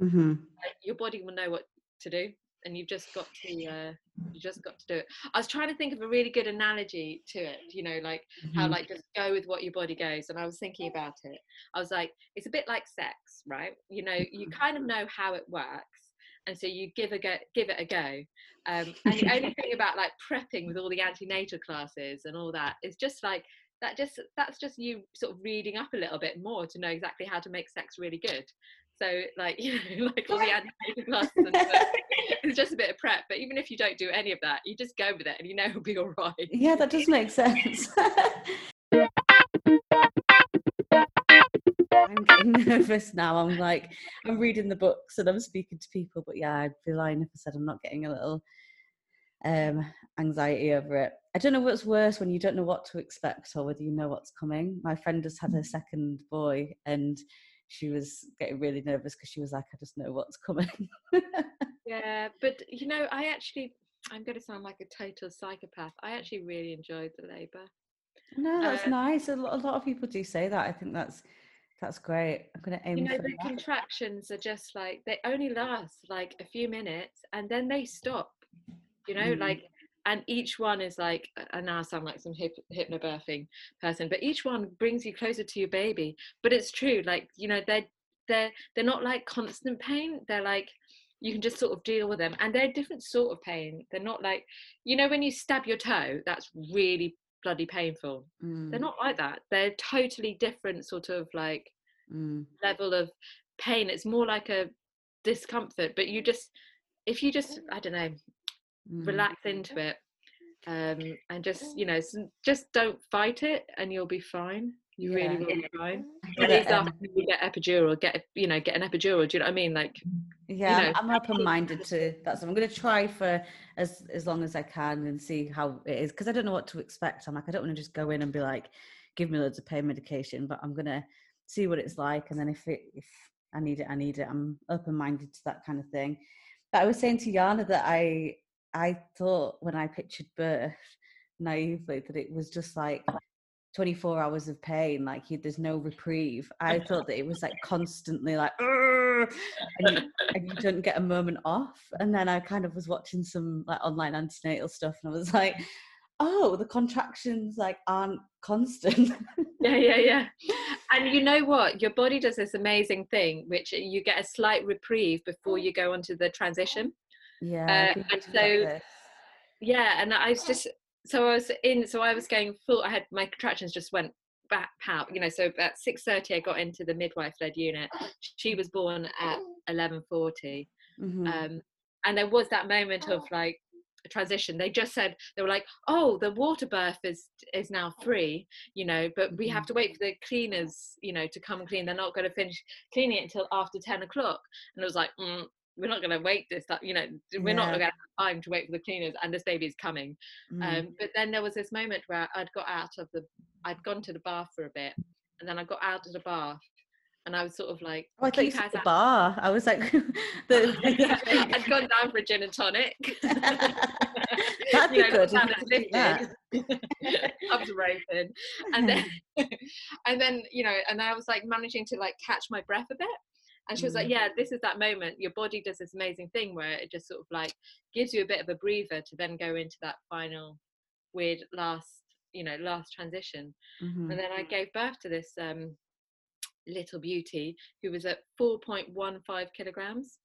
Mhm. Like, your body will know what to do, and you've just got to uh, you just got to do it. I was trying to think of a really good analogy to it. You know, like how Mhm. like just go with what your body goes and i was thinking about it i was like it's a bit like sex right you know you kind of know how it works and so you give a go give it a go um, and the only [LAUGHS] thing about like prepping with all the antenatal classes and all that is just like that just that's just you sort of reading up a little bit more to know exactly how to make sex really good so like [LAUGHS] you know like all the antenatal classes and stuff, [LAUGHS] it's just a bit of prep but even if you don't do any of that you just go with it and you know [LAUGHS] it'll be all right yeah, that does make sense. [LAUGHS] I'm getting nervous now. I'm like, I'm reading the books and I'm speaking to people, but yeah, I'd be lying if I said I'm not getting a little um, anxiety over it. I don't know what's worse when you don't know what to expect or whether you know what's coming. My friend just had her second boy and she was getting really nervous because she was like, I just know what's coming. Yeah, but you know, I actually, I'm going to sound like a total psychopath. I actually really enjoyed the labour. no, that's Uh, nice. A lot, a lot of people do say that. I think that's that's great. I'm going to aim You know, for the that. contractions are just like, they only last like a few minutes and then they stop, you know, Mm. like, and each one is like, and I now sound like some hip, hypnobirthing person, but each one brings you closer to your baby. But it's true, like, you know, they're, they're, they're not like constant pain. They're like, you can just sort of deal with them and they're a different sort of pain. They're not like, you know, when you stab your toe, that's really bloody painful. Mm, They're not like that. They're totally different sort of like mm, level of pain. It's more like a discomfort, but you just if you just I don't know Mm. relax into it um, and just you know just don't fight it and you'll be fine you really will be fine Yeah, at least um, after you get epidural get you know get an epidural do you know what i mean like Yeah, I'm- know, I'm open-minded to that. So I'm going to try for as as long as I can and see how it is because I don't know what to expect. I'm like, I don't want to just go in and be like, give me loads of pain medication, but I'm going to see what it's like, and then if it if I need it, I need it. I'm open-minded to that kind of thing. But I was saying to Yana that I I thought when I pictured birth naively that it was just like 24 hours of pain like you, there's no reprieve. I [LAUGHS] thought that it was like constantly like and you, and you don't get a moment off. And then i kind of was watching some like online antenatal stuff and i was like oh the contractions like aren't constant. Yeah yeah yeah. [LAUGHS] And you know what? Your body does this amazing thing which you get a slight reprieve before you go onto the transition. Yeah Uh, and so- yeah and i was just so i was in so i was going full i had my contractions just went back out you know so at 6.30 i got into the midwife led unit. She was born at 11.40 Mhm. um, and there was that moment of like a transition. They just said they were like oh the water birth is is now free you know but we have to wait for the cleaners you know to come and clean. They're not going to finish cleaning it until after 10 o'clock. And it was like mm, we're not going to wait this that you know we're not Yeah. going to have time to wait for the cleaners and this baby is coming Mm. um, but then there was this moment where I'd got out of the, I'd gone to the bath for a bit, and then I got out of the bath, and I was sort of like, oh, I thought you said the out- bar. I was like, [LAUGHS] the, [LAUGHS] [LAUGHS] I'd gone down for a gin and tonic. That'd You be know, good. if down you at could do that. Lifted. observation, and then, and then you know, and I was like managing to like catch my breath a bit. And she was like, Mm. "Yeah, this is that moment. Your body does this amazing thing where it just sort of like gives you a bit of a breather to then go into that final weird last, you know, last transition." Mhm. and then I gave birth to this um, little beauty who was at 4.15 kilograms.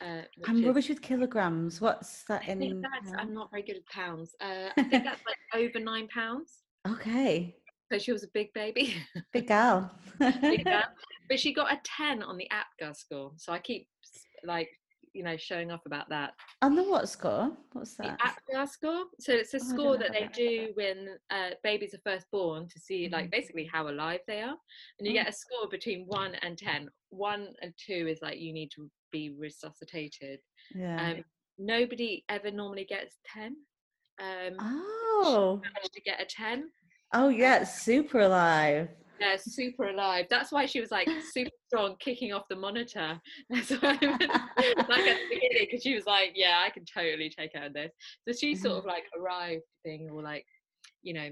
Uh, I'm is- rubbish with kilograms. What's that I in? that's. I'm not very good with pounds. Uh, I think that's like over nine pounds. Okay, So she was a big baby. big [LAUGHS] gal. Big girl. [LAUGHS] but she got a 10 on the APGAR score. So I keep like, you know, showing off about that. On the what score? What's The that? APGAR score. So it's a Oh, score that they do when uh, babies are first born to see, like, Mhm. basically how alive they are. And you Oh. get a score between one and 10. One and two is like you need to be resuscitated. Yeah. Um, nobody ever normally gets 10. Um, oh. managed to get a 10. Oh yeah, super alive. They're super alive. That's why she was like super strong, kicking off the monitor. [LAUGHS] That's why, like at the beginning, because she was like, "Yeah, I can totally take care of this." So she sort of like arrived thing, or like, you know,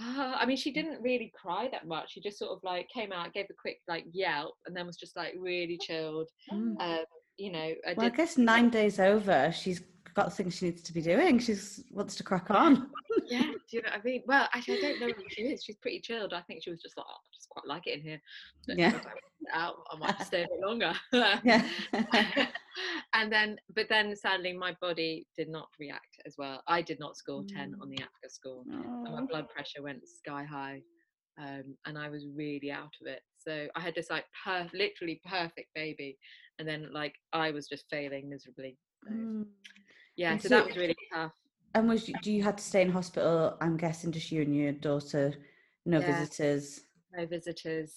ah, I mean, she didn't really cry that much. She just sort of like came out, gave a quick like yelp, and then was just like really chilled. Mm. Um, you know, I Well, I guess nine days over, she's got things she needs to be doing. She wants to crack on. Yeah, do you know what I mean? Well, actually, I don't know who she is. She's pretty chilled. I think she was just like, oh, I just quite like it in here. But Yeah. I out, I might stay a bit longer. Yeah. [LAUGHS] and then, but then sadly, my body did not react as well. I did not score 10 on the APGAR score. And my Oh. blood pressure went sky high. Um, and I was really out of it. So I had this like per- literally perfect baby. And then like I was just failing miserably. So, Mm. Yeah, And so so- that was really tough. And was you, do you had to stay in hospital? I'm guessing just you and your daughter, no Yeah. visitors. no visitors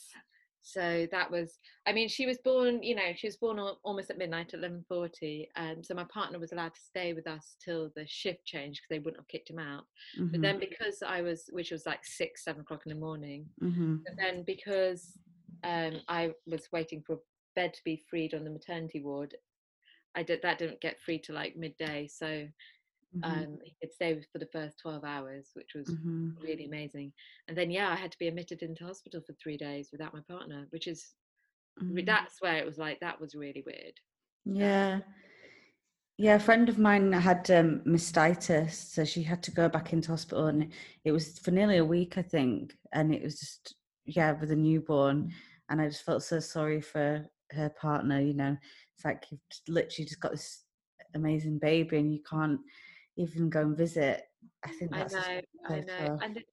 so that was i mean she was born you know she was born almost at midnight at 11.40 and so my partner was allowed to stay with us till the shift changed because they wouldn't have kicked him out but Mhm, then because i was which was like six seven o'clock in the morning mhm. but then because um, i was waiting for a bed to be freed on the maternity ward i did that didn't get free till like midday so Mhm, um, he could stay for the first 12 hours which was mhm. really amazing. And then yeah, I had to be admitted into hospital for three days without my partner, which is re- Mm. that's where it was like that was really weird. Yeah. Yeah, a friend of mine had um, mastitis, so she had to go back into hospital, and it was for nearly a week, I think. And it was just, yeah, with a newborn, and I just felt so sorry for her partner. You know, it's like you've literally just got this amazing baby, and you can't even go and visit. I think that's just know, I know, and it,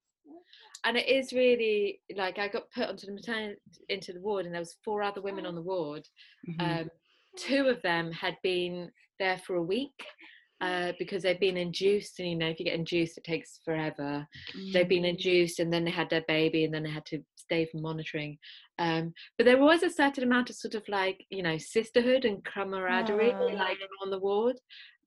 and it is really like I got put onto the maternity into the ward, and there was four other women on the ward, Mhm. um, two of them had been there for a week uh, because they've been induced, and you know, if you get induced, it takes forever. Mm. They've been induced, and then they had their baby, and then they had to stay for monitoring. Um, but there was a certain amount of sort of like, you know, sisterhood and camaraderie, oh. like on the ward.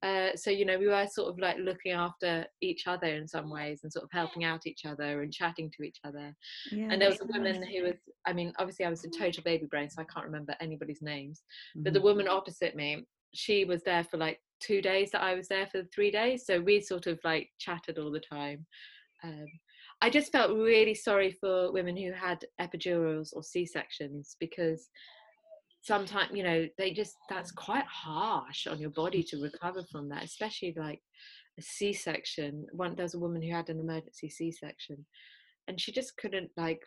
Uh, so you know we were sort of like looking after each other in some ways and sort of helping out each other and chatting to each other yeah, and there was a woman who was i mean obviously i was a total baby brain so i can't remember anybody's names mm-hmm. but the mm-hmm. woman opposite me she was there for like two days that i was there for three days so we sort of like chatted all the time um, i just felt really sorry for women who had epidurals or c-sections because sometimes you know they just that's quite harsh on your body to recover from that especially like a c-section one there's a woman who had an emergency c-section and she just couldn't like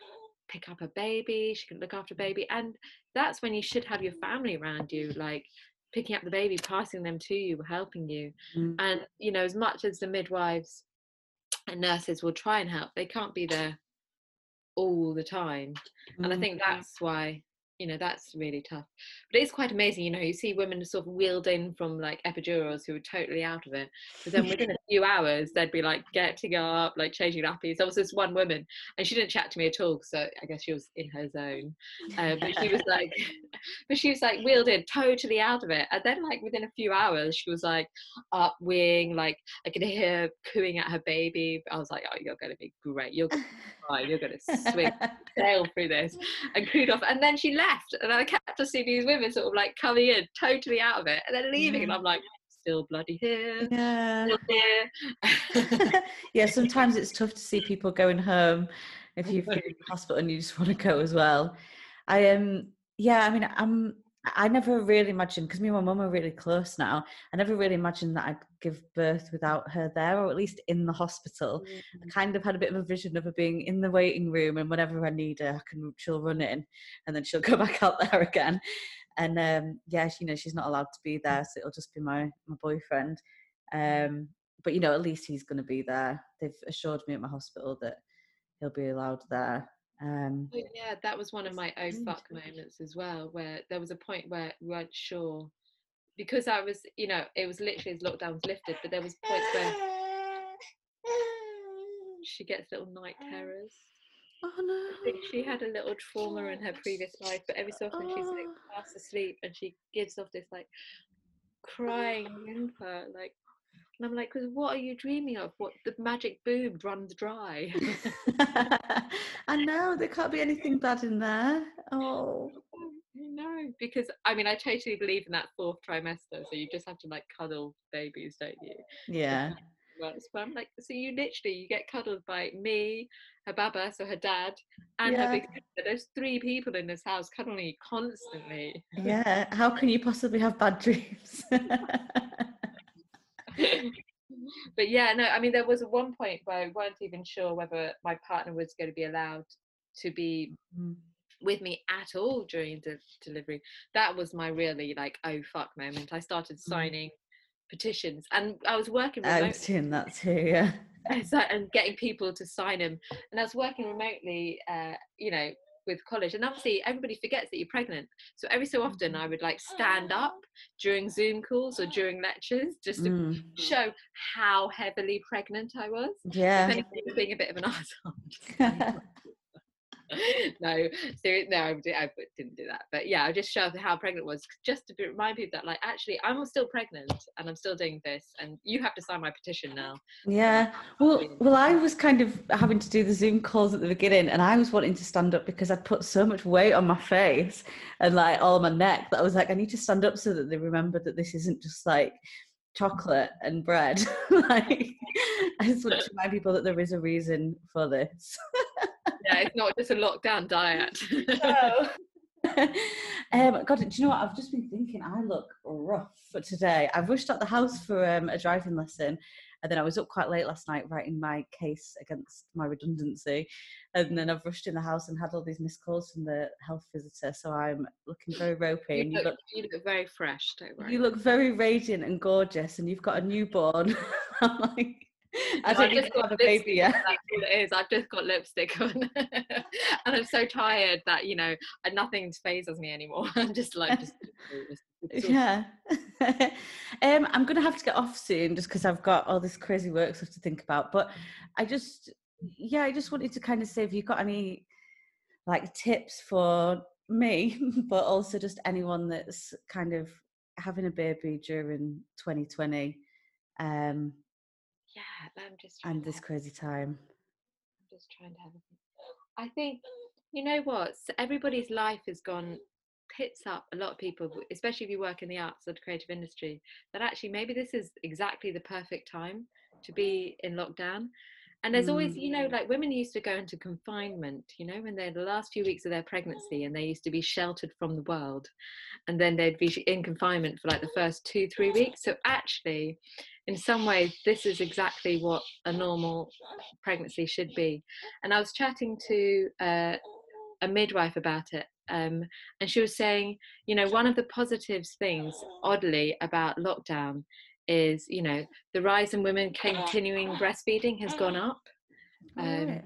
pick up a baby she couldn't look after a baby and that's when you should have your family around you like picking up the baby passing them to you helping you mm. and you know as much as the midwives and nurses will try and help they can't be there all the time mm. and i mm. think that's why you know that's really tough but it's quite amazing you know you see women sort of wheeled in from like epidurals who are totally out of it but then [LAUGHS] within a few hours they'd be like getting up like changing nappies. There was this one woman and she didn't chat to me at all so i guess she was in her zone. Um, but she was like [LAUGHS] but she was like wheeled in totally out of it. And then like within a few hours she was like up wing like i could hear her cooing at her baby. I was like oh you're going to be great. You're [LAUGHS] fine. You're going to swing sail through this and cooed off. And then she left and I kept to see these women sort of like coming in, totally out of it, and then leaving, and I'm like, still bloody here. Yeah. Here. [LAUGHS] [LAUGHS] yeah. Sometimes it's tough to see people going home if you've been in the hospital and you just want to go as well. I am. Um, yeah. I mean, I'm I never really imagined because me and my mum are really close now. I never really imagined that I'd give birth without her there, or at least in the hospital. Mm-hmm. I kind of had a bit of a vision of her being in the waiting room, and whenever I need her, I can she'll run in, and then she'll [LAUGHS] go back out there again. And um, yeah, she, you know, she's not allowed to be there, so it'll just be my my boyfriend. Um, but you know, at least he's going to be there. They've assured me at my hospital that he'll be allowed there. Um, oh, yeah, that was one of my oh fuck moments as well, where there was a point where we weren't sure because I was, you know, it was literally as lockdowns lifted, but there was points where [LAUGHS] she gets little night terrors. Oh no! She had a little trauma in her previous life, but every so often oh. she's like oh. fast asleep and she gives off this like crying oh. whimper, like and I'm like, because what are you dreaming of? What the magic boob runs dry. [LAUGHS] I know there can't be anything bad in there. Oh [LAUGHS] no, because I mean, I totally believe in that fourth trimester. So you just have to like cuddle babies, don't you? Yeah. But I'm like, so you literally you get cuddled by me, her baba, so her dad, and yeah. her big sister. There's three people in this house cuddling you constantly. Yeah. How can you possibly have bad dreams? [LAUGHS] but yeah, no, I mean, there was one point where I weren't even sure whether my partner was going to be allowed to be with me at all during the delivery. That was my really like, oh fuck moment. I started mm. signing. Petitions and I was working remotely. I was doing that too, yeah. [LAUGHS] and getting people to sign them. And I was working remotely, uh, you know, with college and obviously everybody forgets that you're pregnant so every so often i would like stand up during zoom calls or during lectures just to mm. show how heavily pregnant i was yeah being a bit of an [LAUGHS] asshole [LAUGHS] [LAUGHS] no, so no, I, I, didn't do that. But yeah, I just showed how pregnant was, just to remind people that like actually I'm still pregnant and I'm still doing this, and you have to sign my petition now. Yeah, well, well, I was kind of having to do the Zoom calls at the beginning, and I was wanting to stand up because I'd put so much weight on my face and like all my neck that I was like, I need to stand up so that they remember that this isn't just like chocolate and bread. [LAUGHS] like, I just want to remind people that there is a reason for this. [LAUGHS] yeah, it's not just a lockdown diet. no. [LAUGHS] um, God, do you know what? I've just been thinking I look rough for today. I rushed out the house for um, a driving lesson, and then I was up quite late last night writing my case against my redundancy. And then I've rushed in the house and had all these missed calls from the health visitor. So I'm looking very ropey. You, and look, you, look, you look very fresh, don't worry. You look very radiant and gorgeous, and you've got a newborn. [LAUGHS] I'm like, I don't just got a baby yet. That's all it is. I've just got lipstick on, [LAUGHS] and I'm so tired that you know nothing fazes me anymore. [LAUGHS] I'm just like just, [LAUGHS] just yeah. um, I'm going to have to get off soon just because I've got all this crazy work stuff to think about. But I just, yeah, I just wanted to kind of say if you've got any like tips for me, but also just anyone that's kind of having a baby during 2020. Um, yeah, I'm just and this crazy time. I'm just trying to have. A, I think you know what? Everybody's life has gone hits up a lot of people, especially if you work in the arts or the creative industry, that actually maybe this is exactly the perfect time to be in lockdown. And there's always, you know, mm. like women used to go into confinement, you know, when they're the last few weeks of their pregnancy and they used to be sheltered from the world. And then they'd be in confinement for like the first two, three weeks. So actually, in some ways, this is exactly what a normal pregnancy should be. And I was chatting to uh, a midwife about it um, and she was saying you know one of the positives things oddly about lockdown is you know the rise in women continuing [SIGHS] breastfeeding has gone up. Um,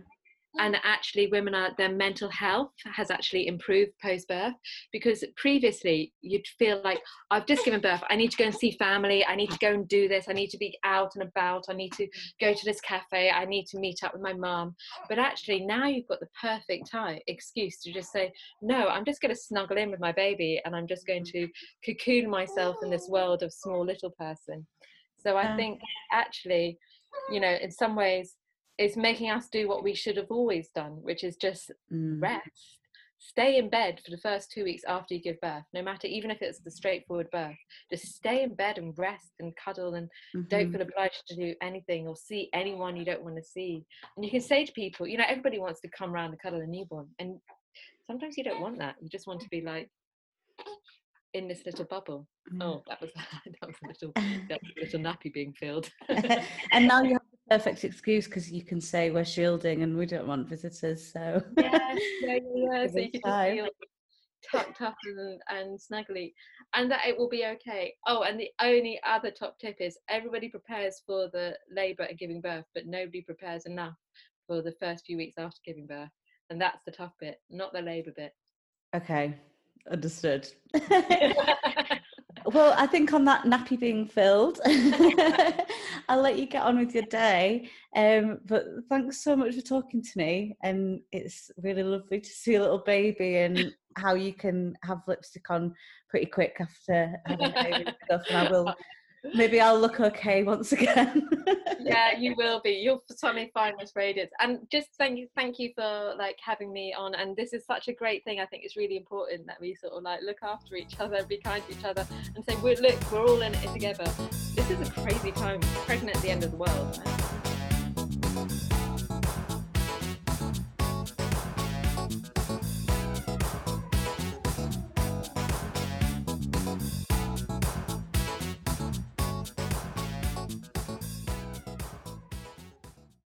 and actually women are their mental health has actually improved post birth because previously you'd feel like i've just given birth. I need to go and see family. I need to go and do this. I need to be out and about. I need to go to this cafe. I need to meet up with my mom. But actually now you've got the perfect time excuse to just say no i'm just going to snuggle in with my baby and i'm just going mm-hmm. to cocoon myself in this world of small little person. So i think actually you know in some ways is making us do what we should have always done, which is just mm. rest. Stay in bed for the first two weeks after you give birth, no matter even if it's the straightforward birth. Just stay in bed and rest and cuddle and mm-hmm. don't feel obliged to do anything or see anyone you don't want to see. And you can say to people, you know, everybody wants to come around and cuddle a newborn. And sometimes you don't want that. You just want to be like, in this little bubble. Mm. Oh, that was [LAUGHS] that was a little that was a little nappy being filled. [LAUGHS] [LAUGHS] and now you have perfect excuse because you can say we're shielding and we don't want visitors. So [LAUGHS] yeah, yeah, yeah. so you can just feel tucked up and, and snuggly, and that it will be okay. Oh, and the only other top tip is everybody prepares for the labour and giving birth, but nobody prepares enough for the first few weeks after giving birth, and that's the tough bit, not the labour bit. Okay, Understood. [LAUGHS] [LAUGHS] well, I think on that nappy being filled, [LAUGHS] I'll let you get on with your day. Um, but thanks so much for talking to me. And it's really lovely to see a little baby and how you can have lipstick on pretty quick after having a baby and I will [LAUGHS] maybe I'll look okay once again. [LAUGHS] yeah, you will be. You'll suddenly find this radiance. And just thank you, thank you for like having me on. And this is such a great thing. I think it's really important that we sort of like look after each other, be kind to each other, and say, we're, look, we're all in it together. This is a crazy time. Pregnant at the end of the world.